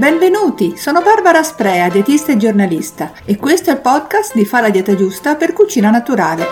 Benvenuti, sono Barbara Sprea, dietista e giornalista e questo è il podcast di Fa la dieta giusta per cucina naturale.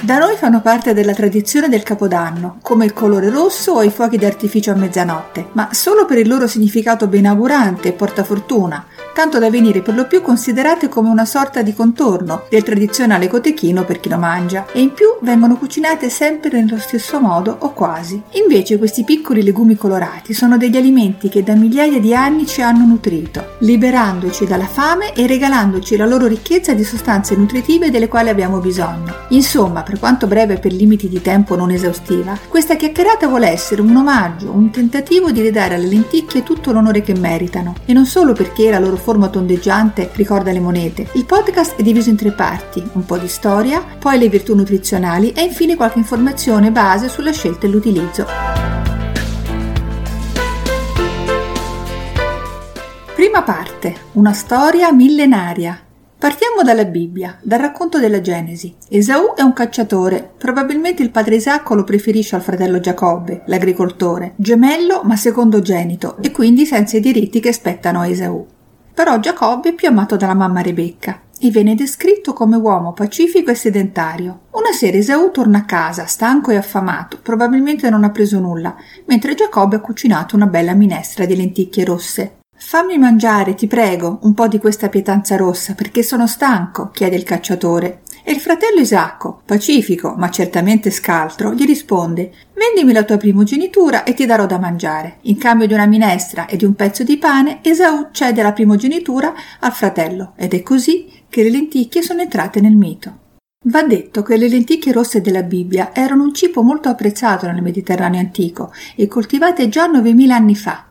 Da noi fanno parte della tradizione del Capodanno, come il colore rosso o i fuochi d'artificio a mezzanotte, ma solo per il loro significato benaugurante e portafortuna, tanto da venire per lo più considerate come una sorta di contorno del tradizionale cotechino per chi lo mangia, e in più vengono cucinate sempre nello stesso modo o quasi. Invece questi piccoli legumi colorati sono degli alimenti che da migliaia di anni ci hanno nutrito, liberandoci dalla fame e regalandoci la loro ricchezza di sostanze nutritive delle quali abbiamo bisogno. Insomma, per quanto breve per limiti di tempo non esaustiva, questa chiacchierata vuole essere un omaggio, un tentativo di ridare alle lenticchie tutto l'onore che meritano, e non solo perché la loro forma tondeggiante ricorda le monete. Il podcast è diviso in tre parti, un po' di storia, poi le virtù nutrizionali e infine qualche informazione base sulla scelta e l'utilizzo. Prima parte, una storia millenaria. Partiamo dalla Bibbia, dal racconto della Genesi. Esaù è un cacciatore, probabilmente il padre Isacco lo preferisce al fratello Giacobbe, l'agricoltore, gemello ma secondogenito e quindi senza i diritti che spettano a Esaù. Però Giacobbe è più amato dalla mamma Rebecca e viene descritto come uomo pacifico e sedentario. Una sera Esaù torna a casa, stanco e affamato, probabilmente non ha preso nulla, mentre Giacobbe ha cucinato una bella minestra di lenticchie rosse. Fammi mangiare, ti prego, un po' di questa pietanza rossa, perché sono stanco, chiede il cacciatore. E il fratello Isacco, pacifico ma certamente scaltro, gli risponde Vendimi la tua primogenitura e ti darò da mangiare. In cambio di una minestra e di un pezzo di pane, Esaù cede la primogenitura al fratello ed è così che le lenticchie sono entrate nel mito. Va detto che le lenticchie rosse della Bibbia erano un cibo molto apprezzato nel Mediterraneo antico e coltivate già 9000 anni fa.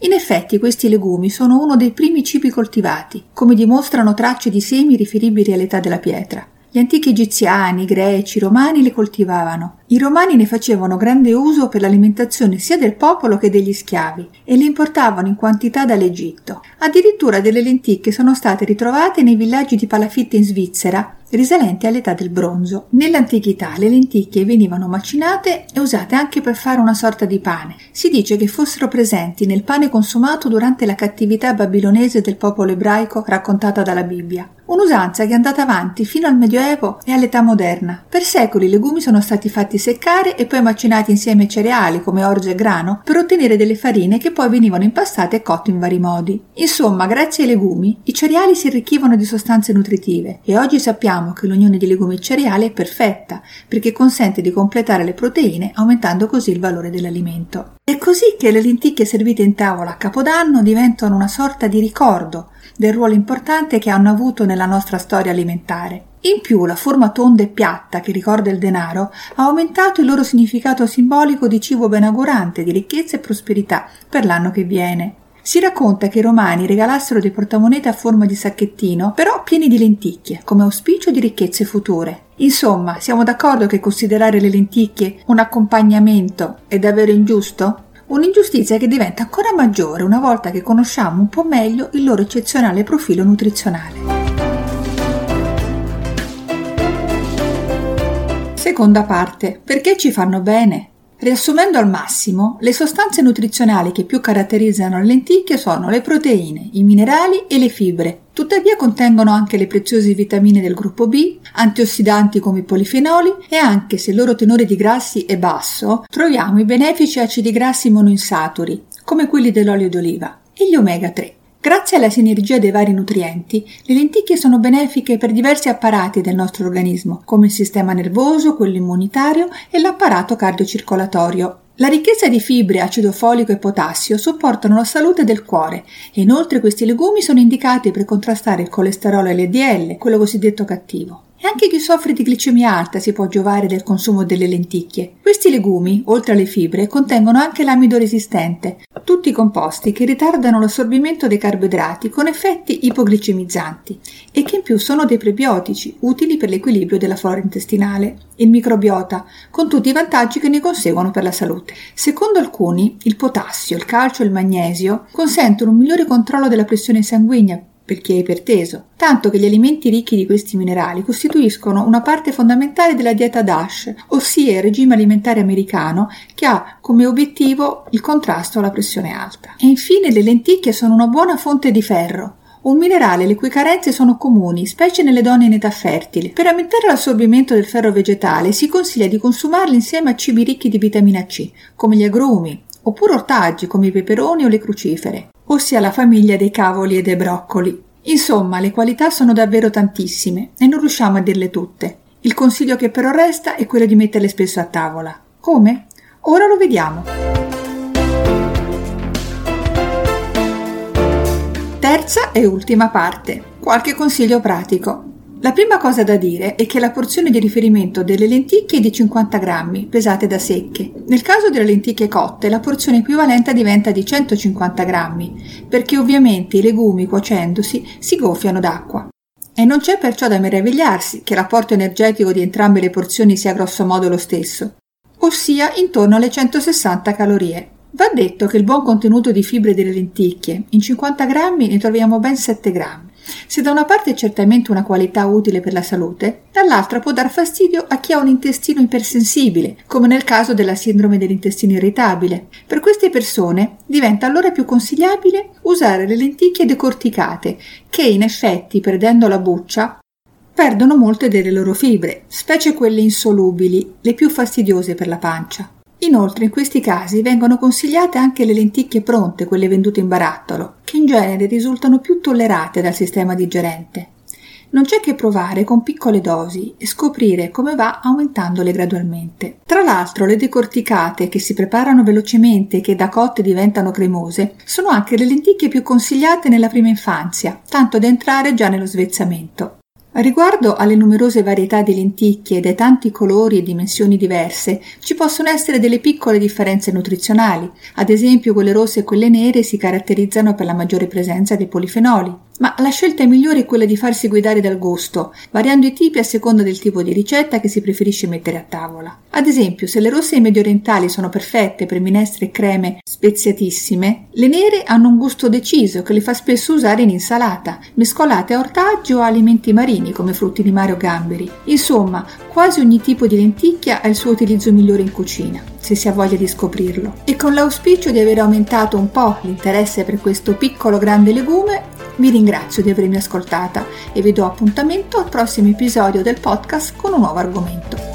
In effetti questi legumi sono uno dei primi cibi coltivati, come dimostrano tracce di semi riferibili all'età della pietra. Gli antichi egiziani, greci, romani le coltivavano. I romani ne facevano grande uso per l'alimentazione sia del popolo che degli schiavi e le importavano in quantità dall'Egitto. Addirittura delle lenticchie sono state ritrovate nei villaggi di palafitte in Svizzera risalenti all'età del bronzo. Nell'antichità le lenticchie venivano macinate e usate anche per fare una sorta di pane. Si dice che fossero presenti nel pane consumato durante la cattività babilonese del popolo ebraico raccontata dalla Bibbia. Un'usanza che è andata avanti fino al Medioevo e all'età moderna. Per secoli i legumi sono stati fatti seccare e poi macinati insieme ai cereali come orzo e grano per ottenere delle farine che poi venivano impastate e cotte in vari modi. Insomma, grazie ai legumi, i cereali si arricchivano di sostanze nutritive e oggi sappiamo che l'unione di legumi e cereali è perfetta perché consente di completare le proteine aumentando così il valore dell'alimento. È così che le lenticchie servite in tavola a Capodanno diventano una sorta di ricordo del ruolo importante che hanno avuto nella nostra storia alimentare. In più la forma tonda e piatta che ricorda il denaro ha aumentato il loro significato simbolico di cibo benaugurante, di ricchezza e prosperità per l'anno che viene. Si racconta che i romani regalassero dei portamonete a forma di sacchettino, però pieni di lenticchie, come auspicio di ricchezze future. Insomma, siamo d'accordo che considerare le lenticchie un accompagnamento è davvero ingiusto? Un'ingiustizia che diventa ancora maggiore una volta che conosciamo un po' meglio il loro eccezionale profilo nutrizionale. Seconda parte. Perché ci fanno bene? Riassumendo al massimo, le sostanze nutrizionali che più caratterizzano le lenticchie sono le proteine, i minerali e le fibre. Tuttavia contengono anche le preziose vitamine del gruppo B, antiossidanti come i polifenoli e anche se il loro tenore di grassi è basso, troviamo i benefici acidi grassi monoinsaturi, come quelli dell'olio d'oliva, e gli omega 3. Grazie alla sinergia dei vari nutrienti, le lenticchie sono benefiche per diversi apparati del nostro organismo, come il sistema nervoso, quello immunitario e l'apparato cardiocircolatorio. La ricchezza di fibre, acido folico e potassio supportano la salute del cuore e inoltre questi legumi sono indicati per contrastare il colesterolo LDL, quello cosiddetto cattivo. E anche chi soffre di glicemia alta si può giovare del consumo delle lenticchie. Questi legumi, oltre alle fibre, contengono anche l'amido resistente, tutti composti che ritardano l'assorbimento dei carboidrati con effetti ipoglicemizzanti e che in più sono dei prebiotici utili per l'equilibrio della flora intestinale, il microbiota, con tutti i vantaggi che ne conseguono per la salute. Secondo alcuni, il potassio, il calcio e il magnesio consentono un migliore controllo della pressione sanguigna per chi è iperteso, tanto che gli alimenti ricchi di questi minerali costituiscono una parte fondamentale della dieta DASH, ossia il regime alimentare americano che ha come obiettivo il contrasto alla pressione alta. E infine le lenticchie sono una buona fonte di ferro, un minerale le cui carenze sono comuni, specie nelle donne in età fertile. Per aumentare l'assorbimento del ferro vegetale si consiglia di consumarli insieme a cibi ricchi di vitamina C, come gli agrumi, oppure ortaggi come i peperoni o le crucifere, ossia la famiglia dei cavoli e dei broccoli. Insomma, le qualità sono davvero tantissime e non riusciamo a dirle tutte. Il consiglio che però resta è quello di metterle spesso a tavola. Come? Ora lo vediamo. Terza e ultima parte. Qualche consiglio pratico. La prima cosa da dire è che la porzione di riferimento delle lenticchie è di 50 grammi, pesate da secche. Nel caso delle lenticchie cotte, la porzione equivalente diventa di 150 grammi, perché ovviamente i legumi cuocendosi si gonfiano d'acqua. E non c'è perciò da meravigliarsi che l'apporto energetico di entrambe le porzioni sia grosso modo lo stesso, ossia intorno alle 160 calorie. Va detto che il buon contenuto di fibre delle lenticchie, in 50 grammi ne troviamo ben 7 grammi. Se da una parte è certamente una qualità utile per la salute, dall'altra può dar fastidio a chi ha un intestino ipersensibile, come nel caso della sindrome dell'intestino irritabile. Per queste persone diventa allora più consigliabile usare le lenticchie decorticate, che in effetti, perdendo la buccia, perdono molte delle loro fibre, specie quelle insolubili, le più fastidiose per la pancia. Inoltre in questi casi vengono consigliate anche le lenticchie pronte, quelle vendute in barattolo, che in genere risultano più tollerate dal sistema digerente. Non c'è che provare con piccole dosi e scoprire come va aumentandole gradualmente. Tra l'altro le decorticate che si preparano velocemente e che da cotte diventano cremose sono anche le lenticchie più consigliate nella prima infanzia, tanto da entrare già nello svezzamento. Riguardo alle numerose varietà di lenticchie dai tanti colori e dimensioni diverse, ci possono essere delle piccole differenze nutrizionali. Ad esempio, quelle rosse e quelle nere si caratterizzano per la maggiore presenza dei polifenoli ma la scelta migliore è quella di farsi guidare dal gusto, variando i tipi a seconda del tipo di ricetta che si preferisce mettere a tavola. Ad esempio, se le rosse medio orientali sono perfette per minestre e creme speziatissime, le nere hanno un gusto deciso che le fa spesso usare in insalata, mescolate a ortaggi o a alimenti marini come frutti di mare o gamberi. Insomma, quasi ogni tipo di lenticchia ha il suo utilizzo migliore in cucina, se si ha voglia di scoprirlo. E con l'auspicio di aver aumentato un po' l'interesse per questo piccolo grande legume, vi ringrazio di avermi ascoltata e vi do appuntamento al prossimo episodio del podcast con un nuovo argomento.